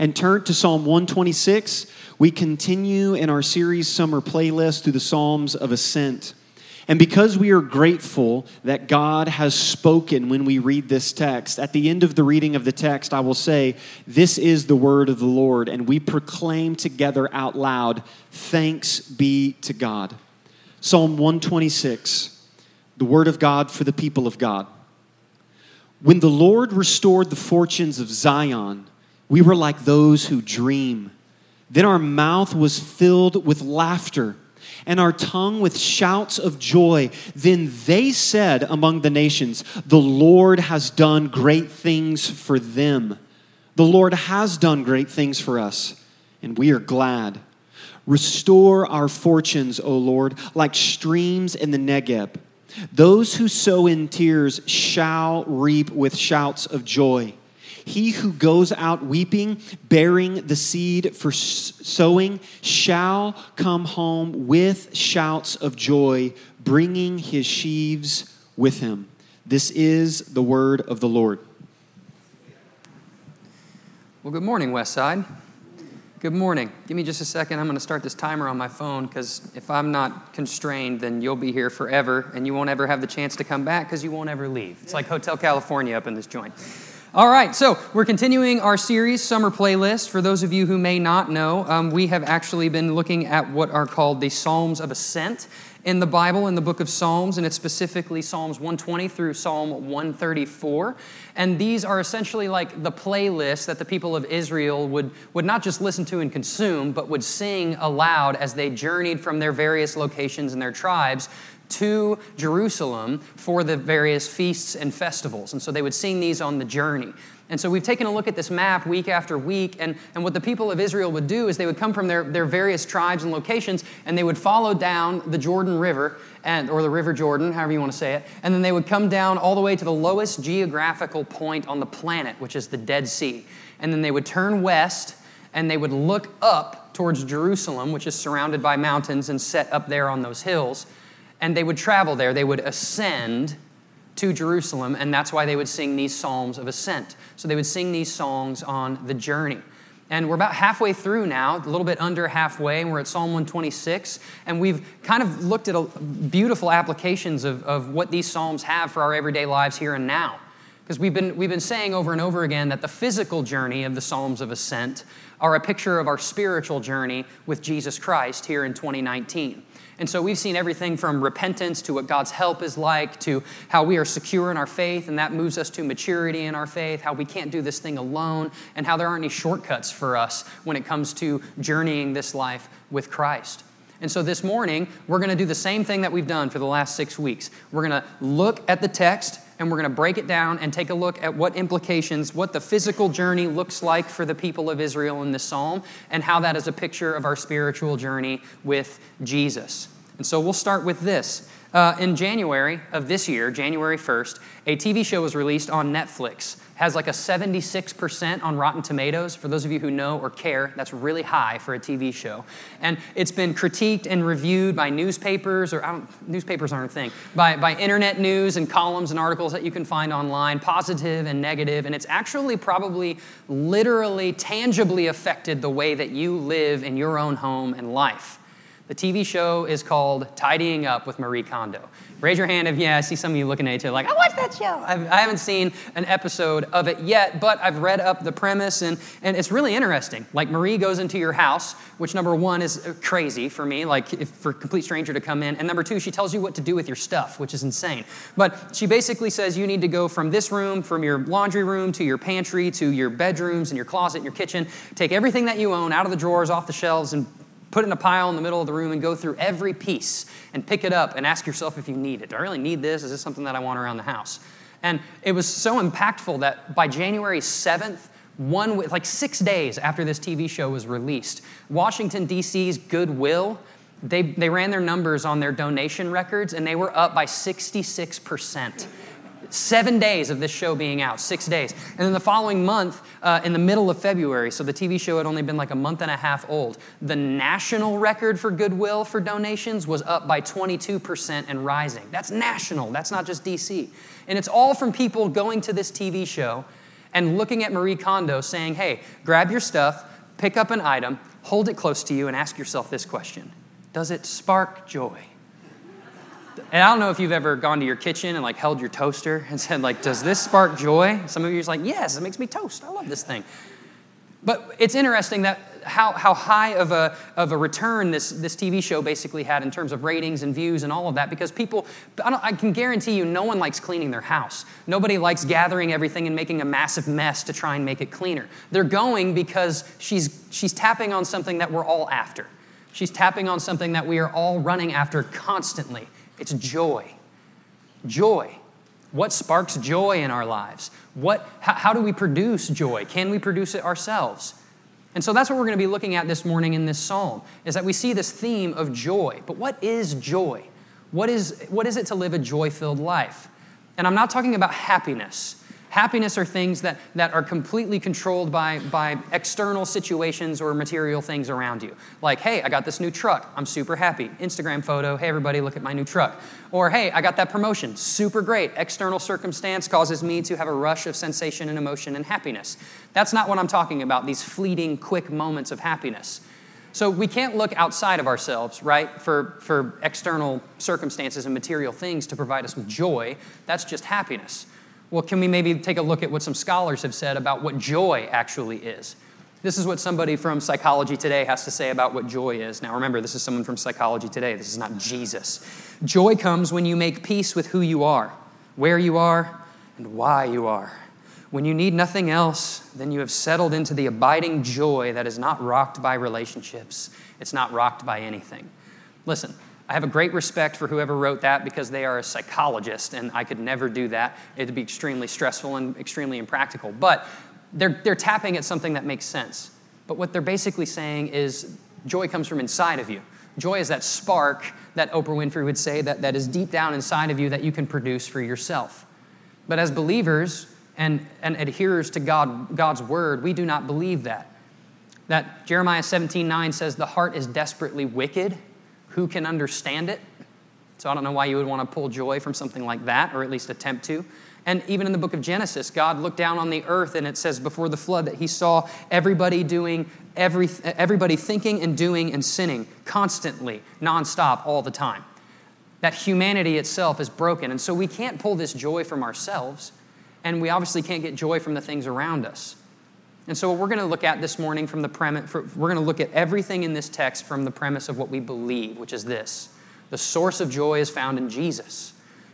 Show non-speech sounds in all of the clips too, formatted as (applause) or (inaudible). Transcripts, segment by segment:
and turn to Psalm 126. We continue in our series Summer Playlist through the Psalms of Ascent. And because we are grateful that God has spoken when we read this text, at the end of the reading of the text, I will say, This is the word of the Lord. And we proclaim together out loud, Thanks be to God. Psalm 126, the word of God for the people of God. When the Lord restored the fortunes of Zion, we were like those who dream. Then our mouth was filled with laughter and our tongue with shouts of joy. Then they said among the nations, The Lord has done great things for them. The Lord has done great things for us, and we are glad. Restore our fortunes, O Lord, like streams in the Negeb. Those who sow in tears shall reap with shouts of joy. He who goes out weeping, bearing the seed for sowing, shall come home with shouts of joy, bringing his sheaves with him. This is the word of the Lord. Well, good morning, Westside. Good morning. Give me just a second. I'm going to start this timer on my phone because if I'm not constrained, then you'll be here forever and you won't ever have the chance to come back because you won't ever leave. It's like Hotel California up in this joint. All right, so we're continuing our series, Summer Playlist. For those of you who may not know, um, we have actually been looking at what are called the Psalms of Ascent in the Bible, in the book of Psalms, and it's specifically Psalms 120 through Psalm 134. And these are essentially like the playlist that the people of Israel would, would not just listen to and consume, but would sing aloud as they journeyed from their various locations and their tribes to Jerusalem for the various feasts and festivals. And so they would sing these on the journey. And so we've taken a look at this map week after week, and, and what the people of Israel would do is they would come from their, their various tribes and locations, and they would follow down the Jordan River, and, or the River Jordan, however you want to say it, and then they would come down all the way to the lowest geographical point on the planet, which is the Dead Sea. And then they would turn west, and they would look up towards Jerusalem, which is surrounded by mountains and set up there on those hills and they would travel there. They would ascend to Jerusalem, and that's why they would sing these psalms of ascent. So they would sing these songs on the journey. And we're about halfway through now, a little bit under halfway, and we're at Psalm 126. And we've kind of looked at beautiful applications of, of what these psalms have for our everyday lives here and now. Because we've been, we've been saying over and over again that the physical journey of the Psalms of Ascent are a picture of our spiritual journey with Jesus Christ here in 2019. And so we've seen everything from repentance to what God's help is like to how we are secure in our faith, and that moves us to maturity in our faith, how we can't do this thing alone, and how there aren't any shortcuts for us when it comes to journeying this life with Christ. And so this morning, we're going to do the same thing that we've done for the last six weeks. We're going to look at the text and we're going to break it down and take a look at what implications, what the physical journey looks like for the people of Israel in this psalm, and how that is a picture of our spiritual journey with Jesus. And so we'll start with this. Uh, in January of this year, January 1st, a TV show was released on Netflix. Has like a 76% on Rotten Tomatoes. For those of you who know or care, that's really high for a TV show. And it's been critiqued and reviewed by newspapers, or newspapers aren't a thing, by, by internet news and columns and articles that you can find online, positive and negative. And it's actually probably literally, tangibly affected the way that you live in your own home and life. The TV show is called Tidying Up with Marie Kondo. Raise your hand if, yeah, I see some of you looking at each other like, I watched that show. I've, I have not seen an episode of it yet, but I've read up the premise, and, and it's really interesting. Like, Marie goes into your house, which number one is uh, crazy for me, like if, for a complete stranger to come in. And number two, she tells you what to do with your stuff, which is insane. But she basically says you need to go from this room, from your laundry room to your pantry to your bedrooms and your closet and your kitchen, take everything that you own out of the drawers, off the shelves, and put in a pile in the middle of the room and go through every piece and pick it up and ask yourself if you need it. Do I really need this? Is this something that I want around the house? And it was so impactful that by January 7th, one like six days after this TV show was released, Washington, D.C.'s Goodwill, they, they ran their numbers on their donation records and they were up by 66% seven days of this show being out, six days. And then the following month, uh, in the middle of February, so the TV show had only been like a month and a half old, the national record for Goodwill for donations was up by 22% and rising. That's national, that's not just DC. And it's all from people going to this TV show and looking at Marie Kondo saying, hey, grab your stuff, pick up an item, hold it close to you, and ask yourself this question Does it spark joy? And I don't know if you've ever gone to your kitchen and like held your toaster and said, like, does this spark joy? Some of you are like, yes, it makes me toast. I love this thing. But it's interesting that how, how high of a, of a return this, this TV show basically had in terms of ratings and views and all of that because people, I, I, can guarantee you, no one likes cleaning their house. Nobody likes gathering everything and making a massive mess to try and make it cleaner. They're going because she's, she's tapping on something that we're all after. She's tapping on something that we are all running after constantly. It's joy. Joy. What sparks joy in our lives? What, how, how do we produce joy? Can we produce it ourselves? And so that's what we're going to be looking at this morning in this psalm, is that we see this theme of joy. But what is joy? What is, what is it to live a joy filled life? And I'm not talking about happiness. Happiness are things that, that are completely controlled by, by external situations or material things around you. Like, hey, I got this new truck. I'm super happy. Instagram photo. Hey, everybody, look at my new truck. Or, hey, I got that promotion. Super great. External circumstance causes me to have a rush of sensation and emotion and happiness. That's not what I'm talking about, these fleeting, quick moments of happiness. So we can't look outside of ourselves, right, for, for external circumstances and material things to provide us with joy. That's just happiness. Well, can we maybe take a look at what some scholars have said about what joy actually is? This is what somebody from Psychology Today has to say about what joy is. Now, remember, this is someone from Psychology Today. This is not Jesus. Joy comes when you make peace with who you are, where you are, and why you are. When you need nothing else, then you have settled into the abiding joy that is not rocked by relationships, it's not rocked by anything. Listen, I have a great respect for whoever wrote that because they are a psychologist, and I could never do that. It'd be extremely stressful and extremely impractical. But they're, they're tapping at something that makes sense. But what they're basically saying is joy comes from inside of you. Joy is that spark that Oprah Winfrey would say that, that is deep down inside of you that you can produce for yourself. But as believers and, and adherers to God, God's word, we do not believe that. That Jeremiah 17 9 says, The heart is desperately wicked who can understand it? So I don't know why you would want to pull joy from something like that, or at least attempt to. And even in the book of Genesis, God looked down on the earth, and it says before the flood that He saw everybody doing, every, everybody thinking and doing and sinning constantly, nonstop, all the time. That humanity itself is broken. And so we can't pull this joy from ourselves, and we obviously can't get joy from the things around us. And so, what we're going to look at this morning from the premise, we're going to look at everything in this text from the premise of what we believe, which is this the source of joy is found in Jesus.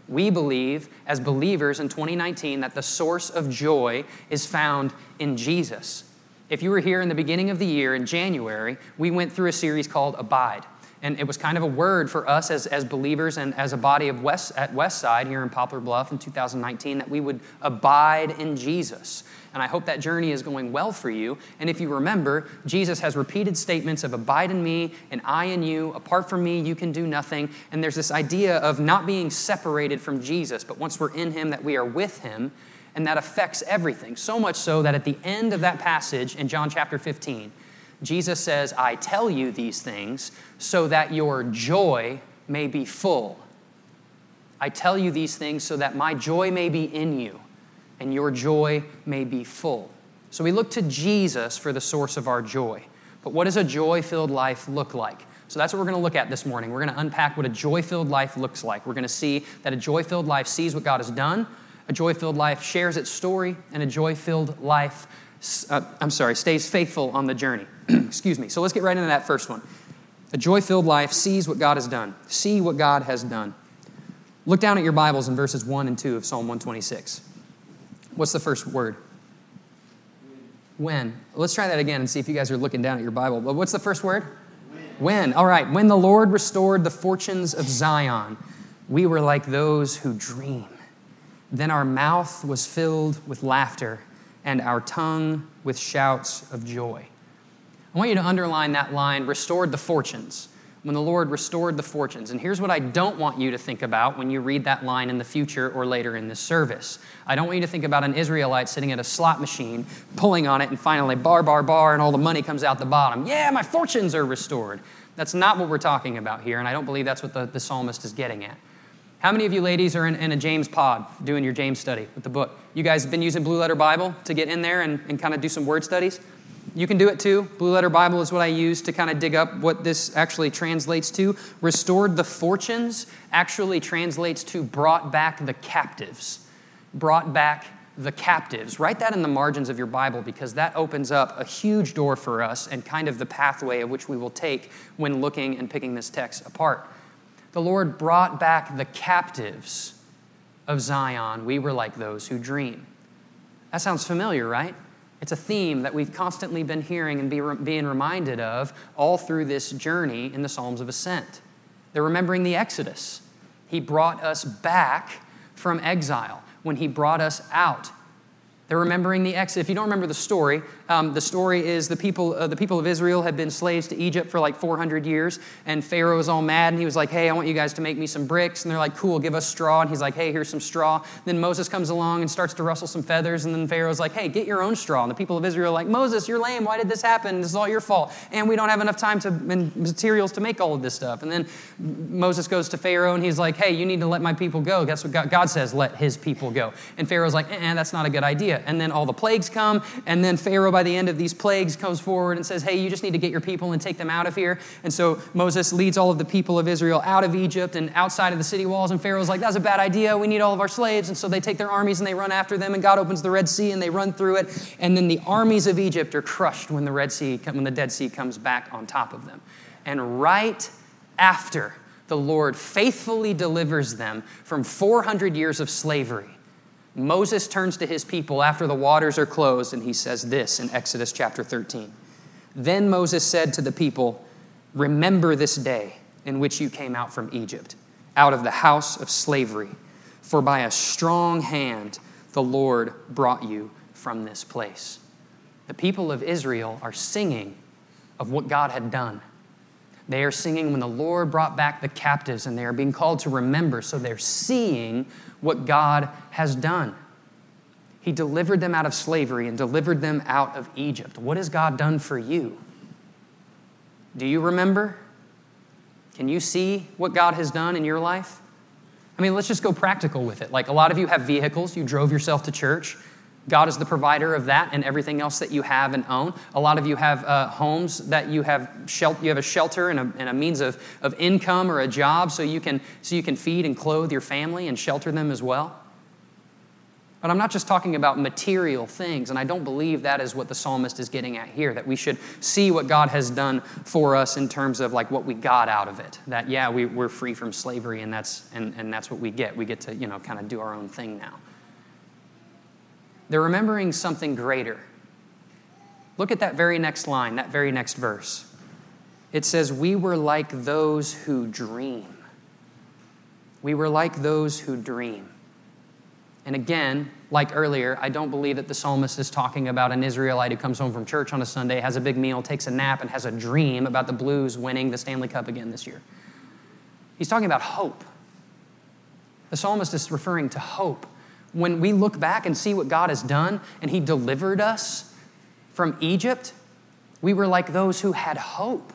We believe, as believers in 2019, that the source of joy is found in Jesus. If you were here in the beginning of the year in January, we went through a series called Abide. And it was kind of a word for us as, as believers and as a body of West, at Westside here in Poplar Bluff in 2019 that we would abide in Jesus. And I hope that journey is going well for you. And if you remember, Jesus has repeated statements of abide in me and I in you. Apart from me, you can do nothing. And there's this idea of not being separated from Jesus, but once we're in him, that we are with him. And that affects everything. So much so that at the end of that passage in John chapter 15, Jesus says, I tell you these things so that your joy may be full. I tell you these things so that my joy may be in you and your joy may be full. So we look to Jesus for the source of our joy. But what does a joy filled life look like? So that's what we're going to look at this morning. We're going to unpack what a joy filled life looks like. We're going to see that a joy filled life sees what God has done, a joy filled life shares its story, and a joy filled life, uh, I'm sorry, stays faithful on the journey. (clears throat) Excuse me. So let's get right into that first one. A joy filled life sees what God has done. See what God has done. Look down at your Bibles in verses 1 and 2 of Psalm 126. What's the first word? When. Let's try that again and see if you guys are looking down at your Bible. But what's the first word? When. when. All right. When the Lord restored the fortunes of Zion, we were like those who dream. Then our mouth was filled with laughter and our tongue with shouts of joy. I want you to underline that line restored the fortunes. When the Lord restored the fortunes. And here's what I don't want you to think about when you read that line in the future or later in this service. I don't want you to think about an Israelite sitting at a slot machine, pulling on it, and finally bar, bar, bar, and all the money comes out the bottom. Yeah, my fortunes are restored. That's not what we're talking about here, and I don't believe that's what the, the psalmist is getting at. How many of you ladies are in, in, a James pod doing your James study with the book? You guys have been using Blue Letter Bible to get in there and, and kind of do some word studies? You can do it too. Blue Letter Bible is what I use to kind of dig up what this actually translates to. Restored the fortunes actually translates to brought back the captives. Brought back the captives. Write that in the margins of your Bible because that opens up a huge door for us and kind of the pathway of which we will take when looking and picking this text apart. The Lord brought back the captives of Zion. We were like those who dream. That sounds familiar, right? It's a theme that we've constantly been hearing and be re- being reminded of all through this journey in the Psalms of Ascent. They're remembering the Exodus. He brought us back from exile when He brought us out they're remembering the exit. If you don't remember the story, um, the story is the people, uh, the people of Israel had been slaves to Egypt for like 400 years, and Pharaoh was all mad, and he was like, "Hey, I want you guys to make me some bricks." And they're like, "Cool, give us straw." And he's like, "Hey, here's some straw." Then Moses comes along and starts to rustle some feathers, and then Pharaoh's like, "Hey, get your own straw." And the people of Israel are like, "Moses, you're lame. Why did this happen? This is all your fault, and we don't have enough time to and materials to make all of this stuff." And then Moses goes to Pharaoh, and he's like, "Hey, you need to let my people go." That's what God, God says, "Let His people go." And Pharaoh's like, "Eh, that's not a good idea." And then all the plagues come, and then Pharaoh, by the end of these plagues, comes forward and says, Hey, you just need to get your people and take them out of here. And so Moses leads all of the people of Israel out of Egypt and outside of the city walls. And Pharaoh's like, That's a bad idea. We need all of our slaves. And so they take their armies and they run after them, and God opens the Red Sea and they run through it. And then the armies of Egypt are crushed when the Red Sea, when the Dead Sea comes back on top of them. And right after the Lord faithfully delivers them from 400 years of slavery, Moses turns to his people after the waters are closed and he says this in Exodus chapter 13. Then Moses said to the people, Remember this day in which you came out from Egypt, out of the house of slavery, for by a strong hand the Lord brought you from this place. The people of Israel are singing of what God had done. They are singing when the Lord brought back the captives, and they are being called to remember. So they're seeing what God has done. He delivered them out of slavery and delivered them out of Egypt. What has God done for you? Do you remember? Can you see what God has done in your life? I mean, let's just go practical with it. Like a lot of you have vehicles, you drove yourself to church. God is the provider of that and everything else that you have and own. A lot of you have uh, homes that you have shel- you have a shelter and a, and a means of, of income or a job so you, can, so you can feed and clothe your family and shelter them as well. But I'm not just talking about material things, and I don't believe that is what the psalmist is getting at here, that we should see what God has done for us in terms of like what we got out of it. That, yeah, we, we're free from slavery, and that's, and, and that's what we get. We get to, you know, kind of do our own thing now. They're remembering something greater. Look at that very next line, that very next verse. It says, We were like those who dream. We were like those who dream. And again, like earlier, I don't believe that the psalmist is talking about an Israelite who comes home from church on a Sunday, has a big meal, takes a nap, and has a dream about the Blues winning the Stanley Cup again this year. He's talking about hope. The psalmist is referring to hope when we look back and see what God has done and He delivered us from Egypt, we were like those who had hope.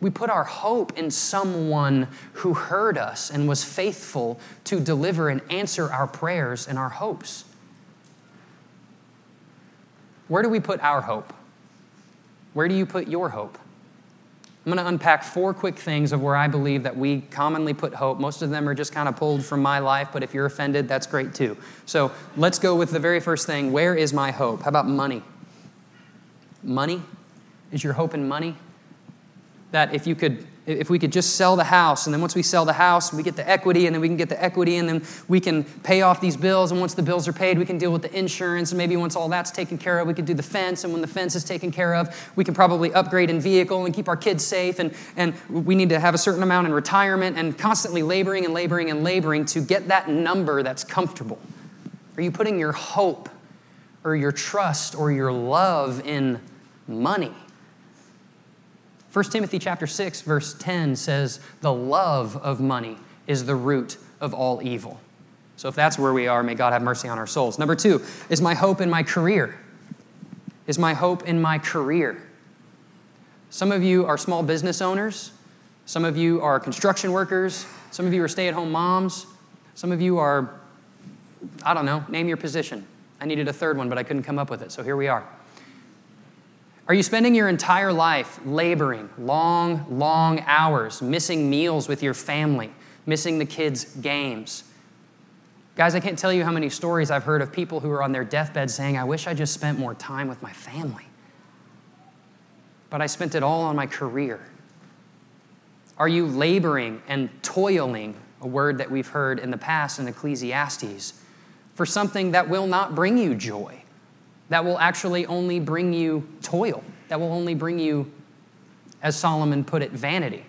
We put our hope in someone who heard us and was faithful to deliver and answer our prayers and our hopes. Where do we put our hope? Where do you put your hope? I'm going to unpack four quick things of where I believe that we commonly put hope. Most of them are just kind of pulled from my life, but if you're offended, that's great too. So let's go with the very first thing where is my hope? How about money? Money? Is your hope in money? That if you could if we could just sell the house, and then once we sell the house, we get the equity, and then we can get the equity, and then we can pay off these bills. And once the bills are paid, we can deal with the insurance. And maybe once all that's taken care of, we can do the fence. And when the fence is taken care of, we can probably upgrade in vehicle and keep our kids safe. And, and we need to have a certain amount in retirement and constantly laboring and laboring and laboring to get that number that's comfortable. Are you putting your hope or your trust or your love in money? 1 Timothy chapter 6 verse 10 says the love of money is the root of all evil. So if that's where we are, may God have mercy on our souls. Number 2, is my hope in my career? Is my hope in my career? Some of you are small business owners. Some of you are construction workers. Some of you are stay at home moms. Some of you are, I don't know, name your position. I needed a third one, but I couldn't come up with it, so here we are. Are you spending your entire life laboring long, long hours, missing meals with your family, missing the kids' games? Guys, I can't tell you how many stories I've heard of people who are on their deathbed saying, I wish I just spent more time with my family. But I spent it all on my career. Are you laboring and toiling, a word that we've heard in the past in Ecclesiastes, for something that will not bring you joy, that will actually only bring you toil, that will only bring you, as Solomon put it, vanity?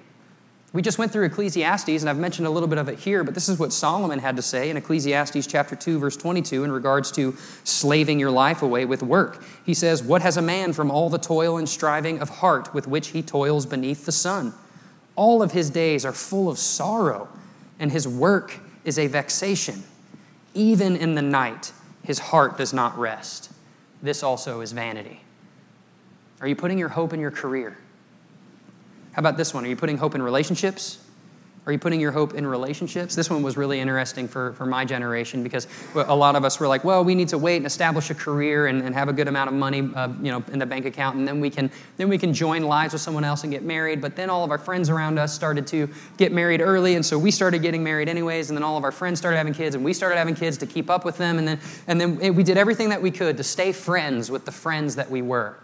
We just went through Ecclesiastes, and I've mentioned a little bit of it here, but this is what Solomon had to say in Ecclesiastes chapter 2, verse 22, in regards to slaving your life away with work. He says, What has a man from all the toil and striving of heart with which he toils beneath the sun? All of his days are full of sorrow, and his work is a vexation. Even in the night, his heart does not rest. This also is vanity. Are you putting your hope in your career? How about this one? Are you putting hope in relationships? Are you putting your hope in relationships? This one was really interesting for, for my generation because a lot of us were like, well, we need to wait and establish a career and, and have a good amount of money uh, you know, in the bank account, and then we, can, then we can join lives with someone else and get married. But then all of our friends around us started to get married early, and so we started getting married anyways, and then all of our friends started having kids, and we started having kids to keep up with them, and then, and then we did everything that we could to stay friends with the friends that we were.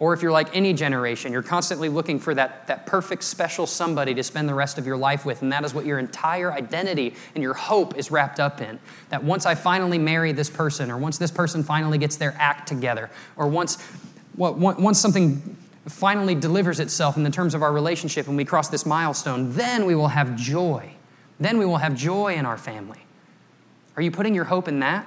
Or if you're like any generation, you're constantly looking for that, that perfect special somebody to spend the rest of your life with. And that is what your entire identity and your hope is wrapped up in. That once I finally marry this person, or once this person finally gets their act together, or once, well, once something finally delivers itself in the terms of our relationship and we cross this milestone, then we will have joy. Then we will have joy in our family. Are you putting your hope in that?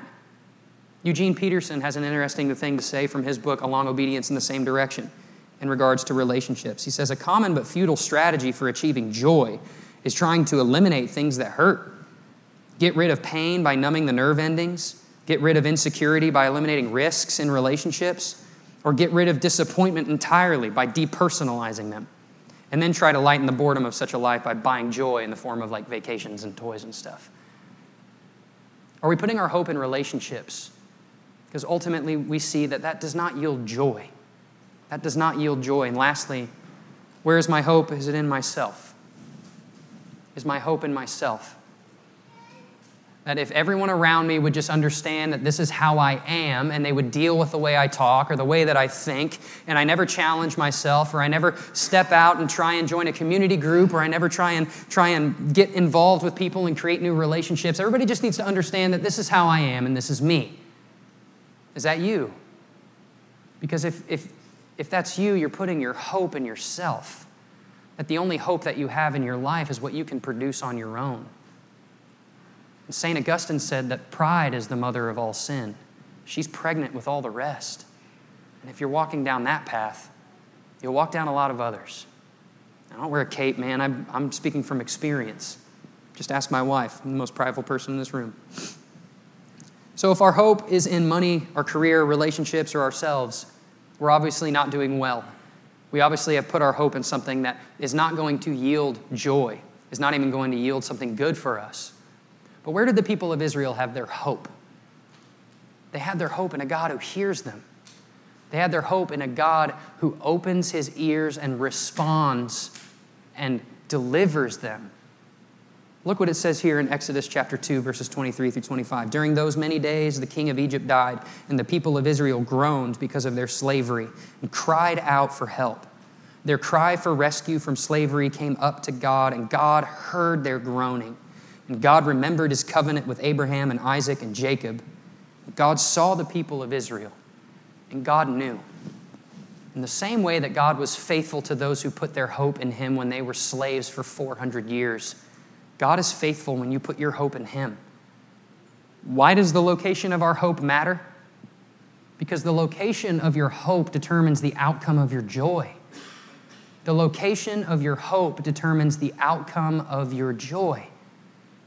Eugene Peterson has an interesting thing to say from his book, A Long Obedience in the Same Direction, in regards to relationships. He says, A common but futile strategy for achieving joy is trying to eliminate things that hurt. Get rid of pain by numbing the nerve endings, get rid of insecurity by eliminating risks in relationships, or get rid of disappointment entirely by depersonalizing them. And then try to lighten the boredom of such a life by buying joy in the form of like vacations and toys and stuff. Are we putting our hope in relationships because ultimately, we see that that does not yield joy. That does not yield joy. And lastly, where is my hope? Is it in myself? Is my hope in myself? That if everyone around me would just understand that this is how I am and they would deal with the way I talk or the way that I think, and I never challenge myself or I never step out and try and join a community group or I never try and try and get involved with people and create new relationships. Everybody just needs to understand that this is how I am and this is me. Is that you? Because if, if, if that's you, you're putting your hope in yourself. That the only hope that you have in your life is what you can produce on your own. St. Augustine said that pride is the mother of all sin. She's pregnant with all the rest. And if you're walking down that path, you'll walk down a lot of others. I don't wear a cape, man. I'm, I'm speaking from experience. Just ask my wife, I'm the most prideful person in this room. So, if our hope is in money, our career, relationships, or ourselves, we're obviously not doing well. We obviously have put our hope in something that is not going to yield joy, is not even going to yield something good for us. But where did the people of Israel have their hope? They had their hope in a God who hears them. They had their hope in a God who opens his ears and responds and delivers them Look what it says here in Exodus chapter 2, verses 23 through 25. During those many days, the king of Egypt died, and the people of Israel groaned because of their slavery and cried out for help. Their cry for rescue from slavery came up to God, and God heard their groaning. And God remembered his covenant with Abraham and Isaac and Jacob. God saw the people of Israel, and God knew. In the same way that God was faithful to those who put their hope in him when they were slaves for 400 years God is faithful when you put your hope in Him. Why does the location of our hope matter? Because the location of your hope determines the outcome of your joy. The location of your hope determines the outcome of your joy.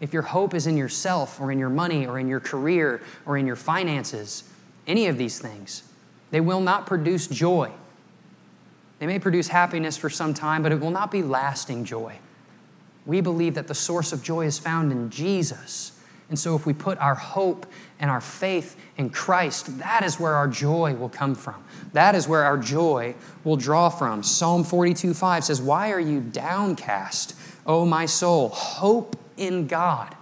If your hope is in yourself or in your money or in your career or in your finances, any of these things, they will not produce joy. They may produce happiness for some time, but it will not be lasting joy. We believe that the source of joy is found in Jesus. And so, if we put our hope and our faith in Christ, that is where our joy will come from. That is where our joy will draw from. Psalm 42 5 says, Why are you downcast, O my soul? Hope in God.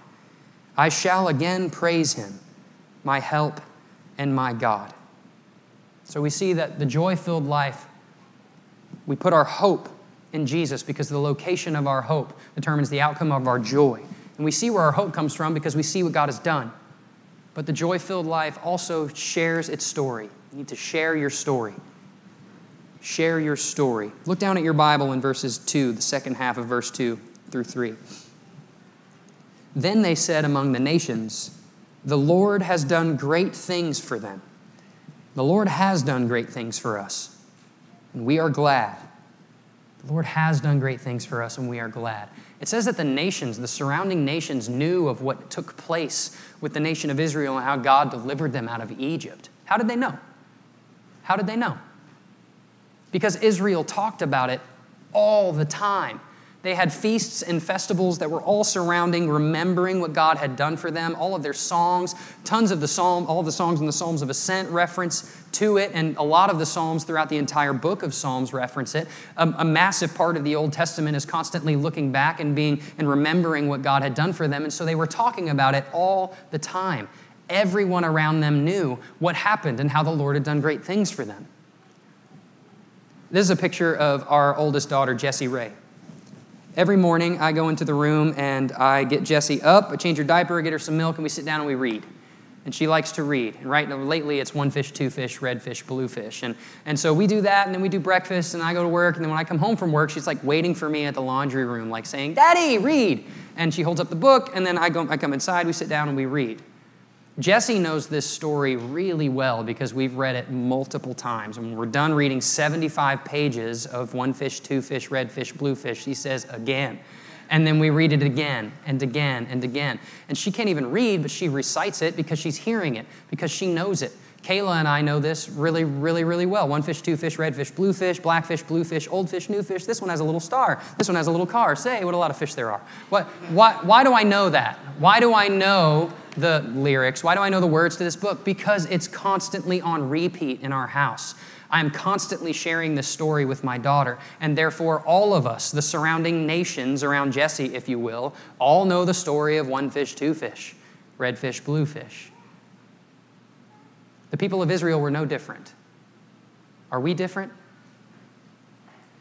I shall again praise him, my help and my God. So we see that the joy filled life, we put our hope in Jesus because the location of our hope determines the outcome of our joy. And we see where our hope comes from because we see what God has done. But the joy filled life also shares its story. You need to share your story. Share your story. Look down at your Bible in verses 2, the second half of verse 2 through 3. Then they said among the nations, The Lord has done great things for them. The Lord has done great things for us, and we are glad. The Lord has done great things for us, and we are glad. It says that the nations, the surrounding nations, knew of what took place with the nation of Israel and how God delivered them out of Egypt. How did they know? How did they know? Because Israel talked about it all the time. They had feasts and festivals that were all surrounding, remembering what God had done for them. All of their songs, tons of the psalm, all of the songs in the Psalms of Ascent reference to it, and a lot of the Psalms throughout the entire book of Psalms reference it. A, a massive part of the Old Testament is constantly looking back and being and remembering what God had done for them, and so they were talking about it all the time. Everyone around them knew what happened and how the Lord had done great things for them. This is a picture of our oldest daughter, Jessie Ray. Every morning, I go into the room and I get Jessie up, I change her diaper, get her some milk, and we sit down and we read. And she likes to read. And right now, lately, it's one fish, two fish, red fish, blue fish. And, and so we do that, and then we do breakfast, and I go to work. And then when I come home from work, she's like waiting for me at the laundry room, like saying, Daddy, read. And she holds up the book, and then I, go, I come inside, we sit down, and we read. Jesse knows this story really well because we've read it multiple times. And when we're done reading 75 pages of one fish, two fish, red fish, blue fish, he says again. And then we read it again and again and again. And she can't even read, but she recites it because she's hearing it, because she knows it. Kayla and I know this really, really, really well. One fish, two fish, red fish, blue fish, black fish, blue fish, old fish, new fish. This one has a little star. This one has a little car. Say what a lot of fish there are. What, why, why do I know that? Why do I know the lyrics? Why do I know the words to this book? Because it's constantly on repeat in our house. I'm constantly sharing this story with my daughter, and therefore, all of us, the surrounding nations around Jesse, if you will, all know the story of one fish, two fish, red fish, blue fish. The people of Israel were no different. Are we different?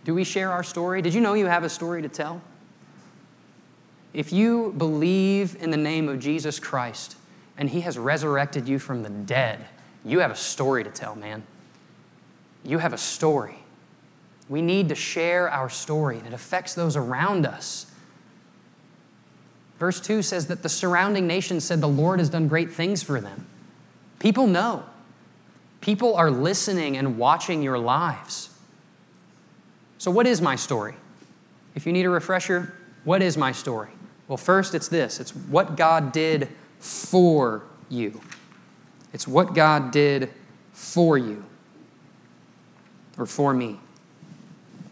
Do we share our story? Did you know you have a story to tell? If you believe in the name of Jesus Christ and He has resurrected you from the dead, you have a story to tell, man. You have a story. We need to share our story, and it affects those around us. Verse 2 says that the surrounding nations said the Lord has done great things for them. People know. People are listening and watching your lives. So, what is my story? If you need a refresher, what is my story? Well, first, it's this it's what God did for you. It's what God did for you or for me.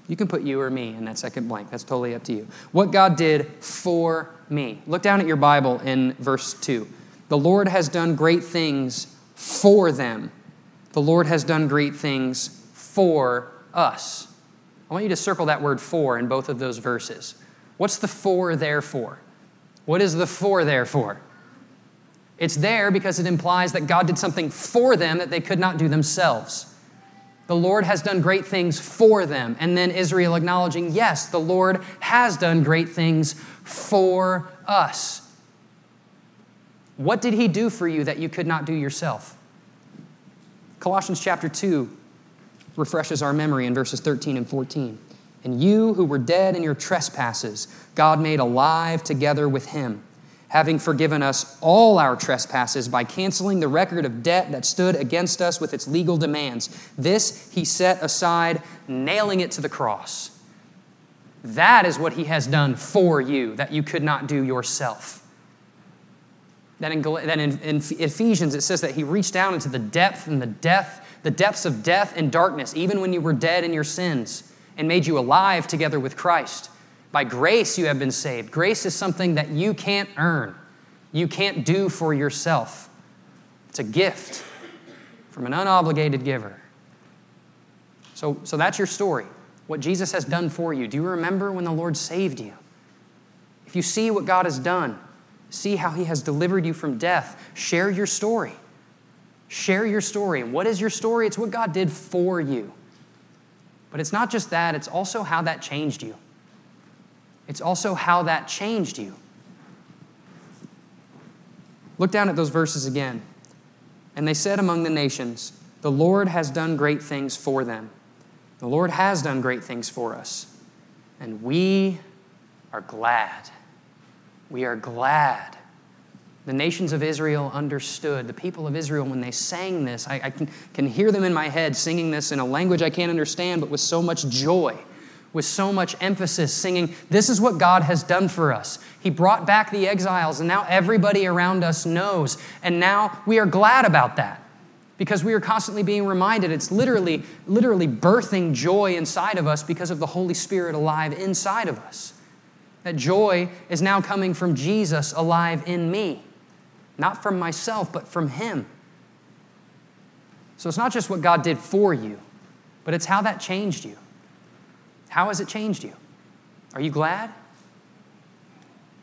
You can put you or me in that second blank. That's totally up to you. What God did for me. Look down at your Bible in verse 2. The Lord has done great things for them the Lord has done great things for us. I want you to circle that word for in both of those verses. What's the for there for? What is the for there for? It's there because it implies that God did something for them that they could not do themselves. The Lord has done great things for them. And then Israel acknowledging, yes, the Lord has done great things for us. What did He do for you that you could not do yourself? Colossians chapter 2 refreshes our memory in verses 13 and 14. And you who were dead in your trespasses, God made alive together with him, having forgiven us all our trespasses by canceling the record of debt that stood against us with its legal demands. This he set aside, nailing it to the cross. That is what he has done for you that you could not do yourself that in, that in, in Ephesians it says that he reached down into the depth and the death, the depths of death and darkness, even when you were dead in your sins, and made you alive together with Christ. By grace, you have been saved. Grace is something that you can't earn, you can't do for yourself. It's a gift from an unobligated giver. So, so that's your story, what Jesus has done for you. Do you remember when the Lord saved you? If you see what God has done, see how He has delivered you from death, share your story. Share your story. And what is your story? It's what God did for you. But it's not just that, it's also how that changed you. It's also how that changed you. Look down at those verses again. And they said among the nations, The Lord has done great things for them. The Lord has done great things for us. And we are glad. We are glad. The nations of Israel understood. The people of Israel, when they sang this, I, I can, can hear them in my head singing this in a language I can't understand, but with so much joy with so much emphasis, singing, This is what God has done for us. He brought back the exiles, and now everybody around us knows. And now we are glad about that because we are constantly being reminded it's literally, literally birthing joy inside of us because of the Holy Spirit alive inside of us. That joy is now coming from Jesus alive in me, not from myself, but from Him. So it's not just what God did for you, but it's how that changed you. How has it changed you? Are you glad?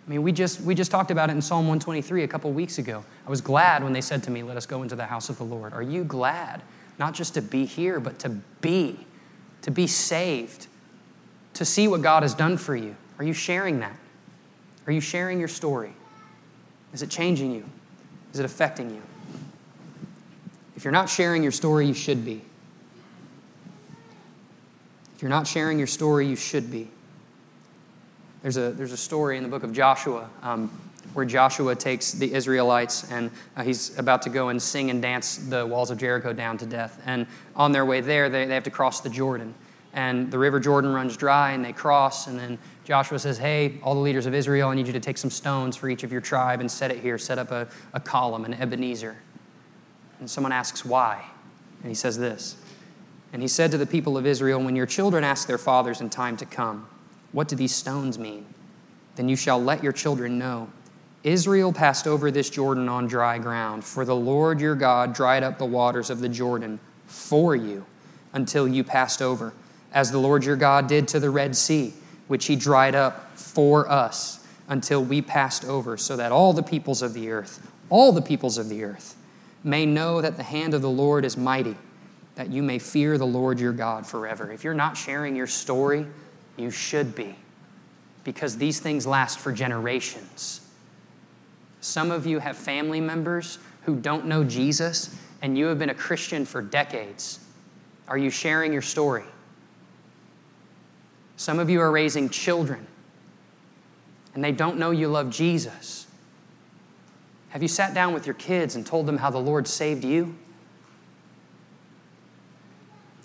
I mean, we just, we just talked about it in Psalm 123 a couple weeks ago. I was glad when they said to me, Let us go into the house of the Lord. Are you glad? Not just to be here, but to be, to be saved, to see what God has done for you. Are you sharing that? Are you sharing your story? Is it changing you? Is it affecting you? If you're not sharing your story, you should be. If you're not sharing your story, you should be. There's a, there's a story in the book of Joshua um, where Joshua takes the Israelites and uh, he's about to go and sing and dance the walls of Jericho down to death. And on their way there, they, they have to cross the Jordan. And the river Jordan runs dry and they cross. And then Joshua says, Hey, all the leaders of Israel, I need you to take some stones for each of your tribe and set it here. Set up a, a column, an Ebenezer. And someone asks, Why? And he says this and he said to the people of Israel, When your children ask their fathers in time to come, What do these stones mean? Then you shall let your children know. Israel passed over this Jordan on dry ground, for the Lord your God dried up the waters of the Jordan for you until you passed over, as the Lord your God did to the Red Sea, which he dried up for us until we passed over, so that all the peoples of the earth, all the peoples of the earth, may know that the hand of the Lord is mighty that you may fear the Lord your God forever. If you're not sharing your story, you should be, because these things last for generations. Some of you have family members who don't know Jesus, and you have been a Christian for decades. Are you sharing your story? Some of you are raising children, and they don't know you love Jesus. Have you sat down with your kids and told them how the Lord saved you?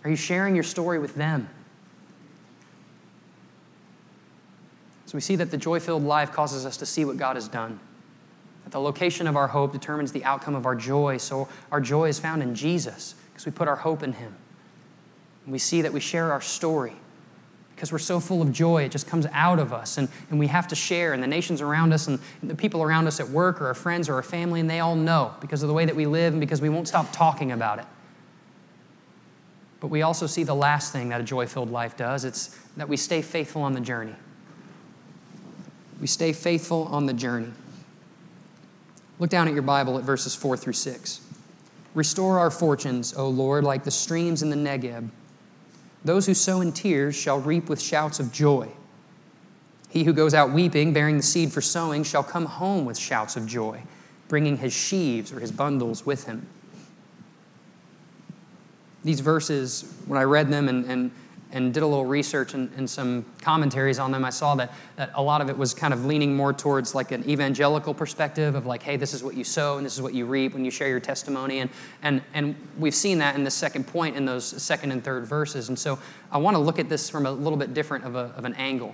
Are you sharing your story with them? So we see that the joy filled life causes us to see what God has done. That the location of our hope determines the outcome of our joy. So our joy is found in Jesus because we put our hope in Him. And we see that we share our story because we're so full of joy, it just comes out of us. And, and we have to share. And the nations around us and the people around us at work or our friends or our family, and they all know because of the way that we live and because we won't stop talking about it. But we also see the last thing that a joy filled life does it's that we stay faithful on the journey. We stay faithful on the journey. Look down at your Bible at verses 4 through 6. Restore our fortunes, O Lord, like the streams in the Negeb. Those who sow in tears shall reap with shouts of joy. He who goes out weeping, bearing the seed for sowing, shall come home with shouts of joy, bringing his sheaves or his bundles with him these verses, when I read them and, and, and did a little research and, and, some commentaries on them, I saw that, that a lot of it was kind of leaning more towards like an evangelical perspective of like, hey, this is what you sow and this is what you reap when you share your testimony. And, and, and we've seen that in the second point in those second and third verses. And so I want to look at this from a little bit different of, a, of an angle.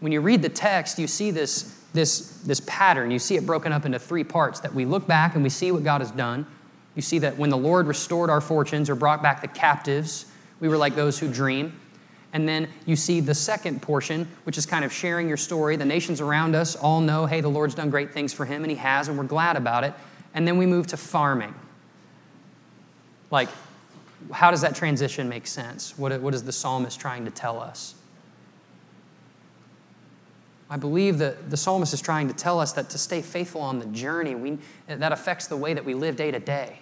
When you read the text, you see this, this, this pattern. You see it broken up into three parts that we look back and we see what God has done you see that when the Lord restored our fortunes or brought back the captives, we were like those who dream. And then you see the second portion, which is kind of sharing your story. The nations around us all know, hey, the Lord's done great things for him, and he has, and we're glad about it. And then we move to farming. Like, how does that transition make sense? What, what is the psalmist trying to tell us? I believe that the psalmist is trying to tell us that to stay faithful on the journey, we, that affects the way that we live day to day.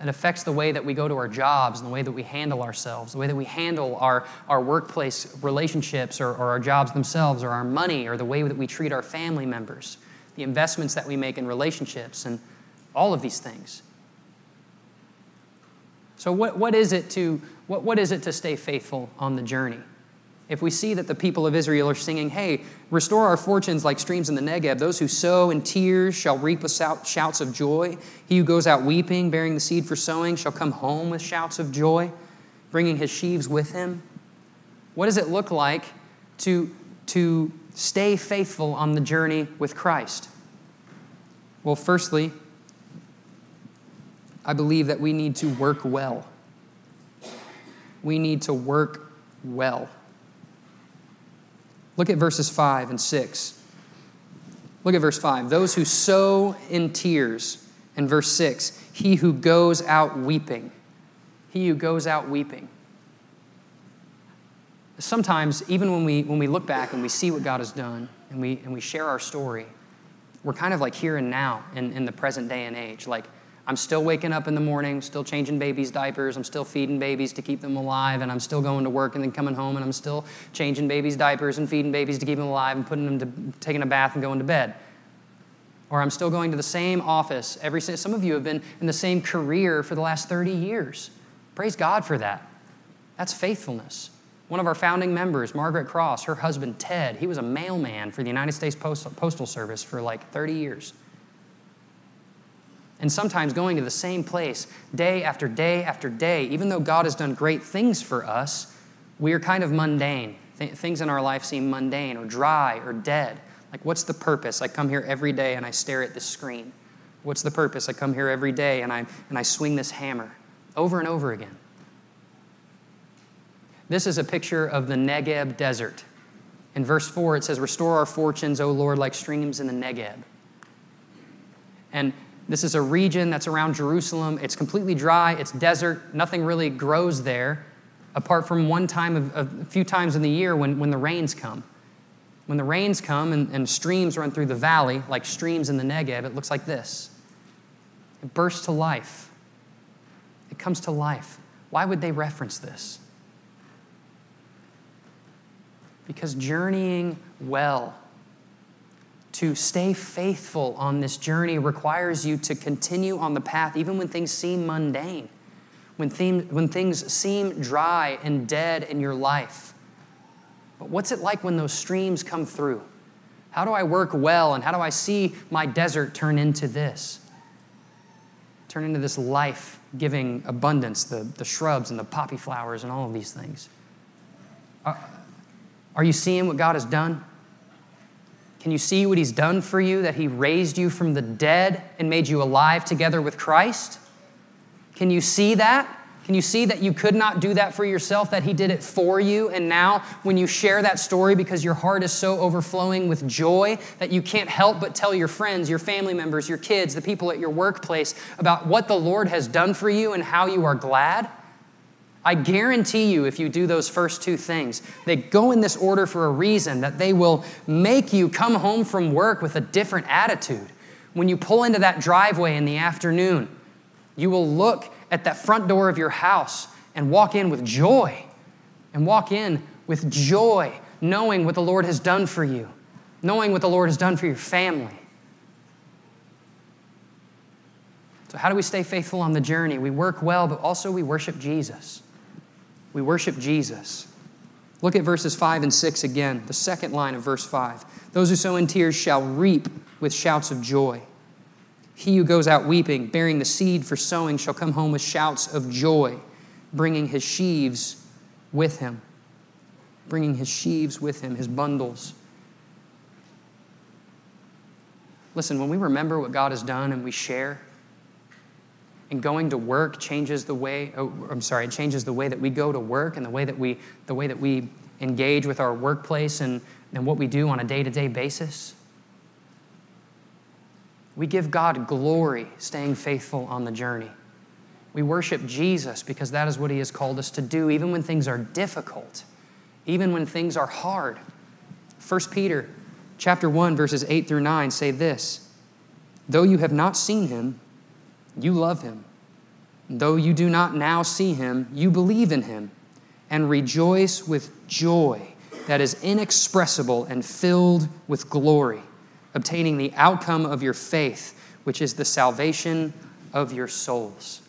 It affects the way that we go to our jobs and the way that we handle ourselves, the way that we handle our, our workplace relationships or, or our jobs themselves or our money or the way that we treat our family members, the investments that we make in relationships, and all of these things. So, what, what, is it to, what, what is it to stay faithful on the journey? If we see that the people of Israel are singing, Hey, restore our fortunes like streams in the Negeb, those who sow in tears shall reap with shouts of joy. He who goes out weeping, bearing the seed for sowing, shall come home with shouts of joy, bringing his sheaves with him. What does it look like to, to stay faithful on the journey with Christ? Well, firstly, I believe that we need to work well. We need to work well. Look at verses 5 and 6. Look at verse 5. Those who sow in tears. And verse 6. He who goes out weeping. He who goes out weeping. Sometimes, even when we, when we look back and we see what God has done and we, and we share our story, we're kind of like here and now in, in the present day and age. Like, I'm still waking up in the morning, still changing babies' diapers, I'm still feeding babies to keep them alive, and I'm still going to work and then coming home and I'm still changing babies' diapers and feeding babies to keep them alive and putting them to taking a bath and going to bed. Or I'm still going to the same office every some of you have been in the same career for the last 30 years. Praise God for that. That's faithfulness. One of our founding members, Margaret Cross, her husband Ted, he was a mailman for the United States Postal Service for like 30 years and sometimes going to the same place day after day after day, even though God has done great things for us, we are kind of mundane. Th- things in our life seem mundane or dry or dead. Like, what's the purpose? I come here every day and I stare at this screen. What's the purpose? I come here every day and I, and I swing this hammer over and over again. This is a picture of the Negeb desert. In verse 4, it says, Restore our fortunes, O Lord, like streams in the Negeb. And this is a region that's around Jerusalem. It's completely dry, it's desert, nothing really grows there, apart from one time, of, a few times in the year when, when the rains come. When the rains come and, and streams run through the valley, like streams in the Negev, it looks like this. It bursts to life. It comes to life. Why would they reference this? Because journeying well to stay faithful on this journey requires you to continue on the path even when things seem mundane, when, theme, when things seem dry and dead in your life. But what's it like when those streams come through? How do I work well and how do I see my desert turn into this? Turn into this life giving abundance, the, the shrubs and the poppy flowers and all of these things. Are, are you seeing what God has done? Can you see what he's done for you? That he raised you from the dead and made you alive together with Christ? Can you see that? Can you see that you could not do that for yourself, that He did it for you? And now, when you share that story because your heart is so overflowing with joy that you can't help but tell your friends, your family members, your kids, the people at your workplace about what the Lord has done for you and how you are glad? I guarantee you, if you do those first two things, they go in this order for a reason that they will make you come home from work with a different attitude. When you pull into that driveway in the afternoon, you will look at that front door of your house and walk in with joy, and walk in with joy, knowing what the Lord has done for you, knowing what the Lord has done for your family. So, how do we stay faithful on the journey? We work well, but also we worship Jesus. We worship Jesus. Look at verses 5 and 6 again, the second line of verse 5. Those who sow in tears shall reap with shouts of joy. He who goes out weeping, bearing the seed for sowing, shall come home with shouts of joy, bringing his sheaves with him. Bringing his sheaves with him, his bundles. Listen, when we remember what God has done and we share, And going to work changes the way, oh, I'm sorry, it changes the way that we go to work and the way that we, the way that we engage with our workplace and, and what we do on a day to day basis. We give God glory staying faithful on the journey. We worship Jesus because that is what He has called us to do, even when things are difficult, even when things are hard. 1 Peter chapter 1, verses 8 through 9 say this Though you have not seen Him, you love Him. Though you do not now see Him, you believe in Him and rejoice with joy that is inexpressible and filled with glory, obtaining the outcome of your faith, which is the salvation of your souls.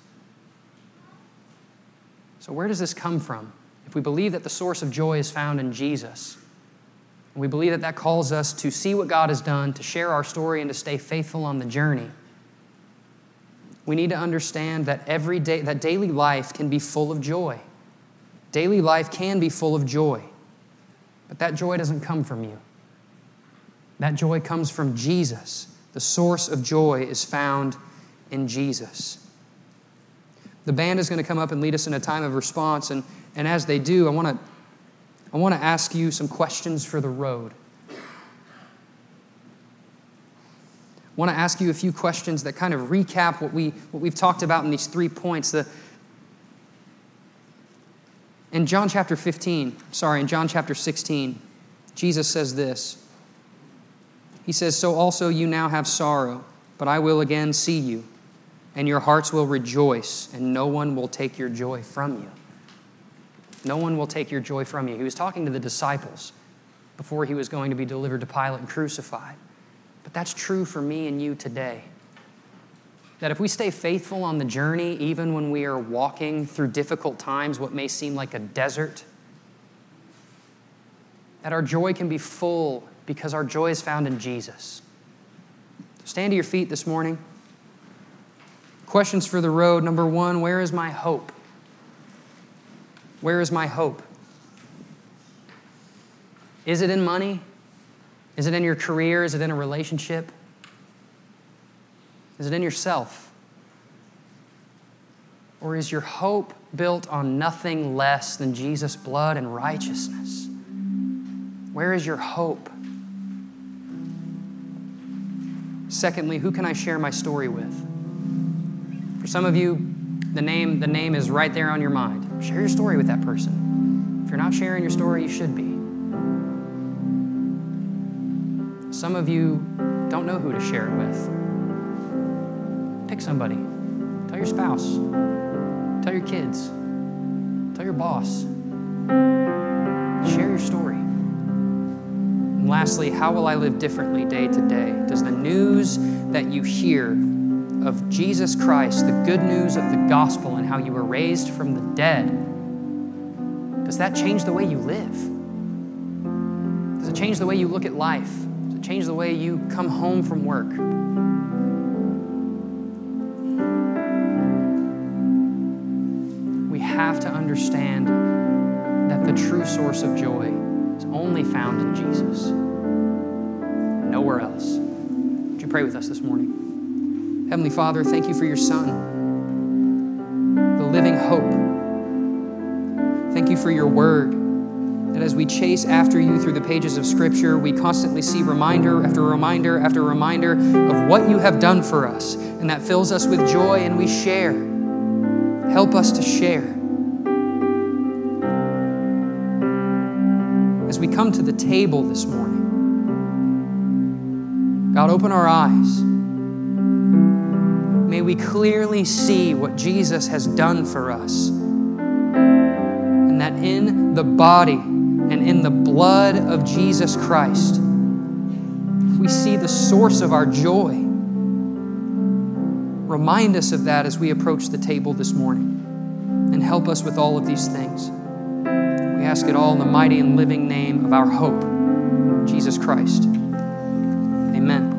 So, where does this come from? If we believe that the source of joy is found in Jesus, and we believe that that calls us to see what God has done, to share our story, and to stay faithful on the journey, we need to understand that every day, that daily life can be full of joy. Daily life can be full of joy, but that joy doesn't come from you. That joy comes from Jesus. The source of joy is found in Jesus. The band is going to come up and lead us in a time of response, and, and as they do, I want to I want to ask you some questions for the road. Want to ask you a few questions that kind of recap what, we, what we've talked about in these three points. The, in John chapter 15, sorry, in John chapter 16, Jesus says this. He says, So also you now have sorrow, but I will again see you, and your hearts will rejoice, and no one will take your joy from you. No one will take your joy from you. He was talking to the disciples before he was going to be delivered to Pilate and crucified. But that's true for me and you today. That if we stay faithful on the journey, even when we are walking through difficult times, what may seem like a desert, that our joy can be full because our joy is found in Jesus. Stand to your feet this morning. Questions for the road. Number one, where is my hope? Where is my hope? Is it in money? Is it in your career? Is it in a relationship? Is it in yourself? Or is your hope built on nothing less than Jesus' blood and righteousness? Where is your hope? Secondly, who can I share my story with? For some of you, the name, the name is right there on your mind. Share your story with that person. If you're not sharing your story, you should be. Some of you don't know who to share it with. Pick somebody. Tell your spouse. Tell your kids. Tell your boss. Share your story. And lastly, how will I live differently day to day? Does the news that you hear of Jesus Christ, the good news of the gospel, and how you were raised from the dead, does that change the way you live? Does it change the way you look at life? Change the way you come home from work? We have to understand that the true source of joy is only found in Jesus, nowhere else. Would you pray with us this morning? Heavenly Father, thank you for your Son, the living hope. Thank you for your word. That as we chase after you through the pages of Scripture, we constantly see reminder after reminder after reminder of what you have done for us. And that fills us with joy, and we share. Help us to share. as we come to the table this morning, God, open our eyes. May we clearly see what Jesus has done for us. And that in the body and in the blood of Jesus Christ, we see the source of our joy. Remind us of that as we approach the table this morning and help us with all of these things. We ask it all in the mighty and living name of our hope, Jesus Christ. Amen.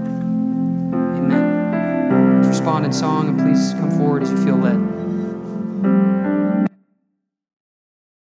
Amen. Respond in song and please come forward as you feel led.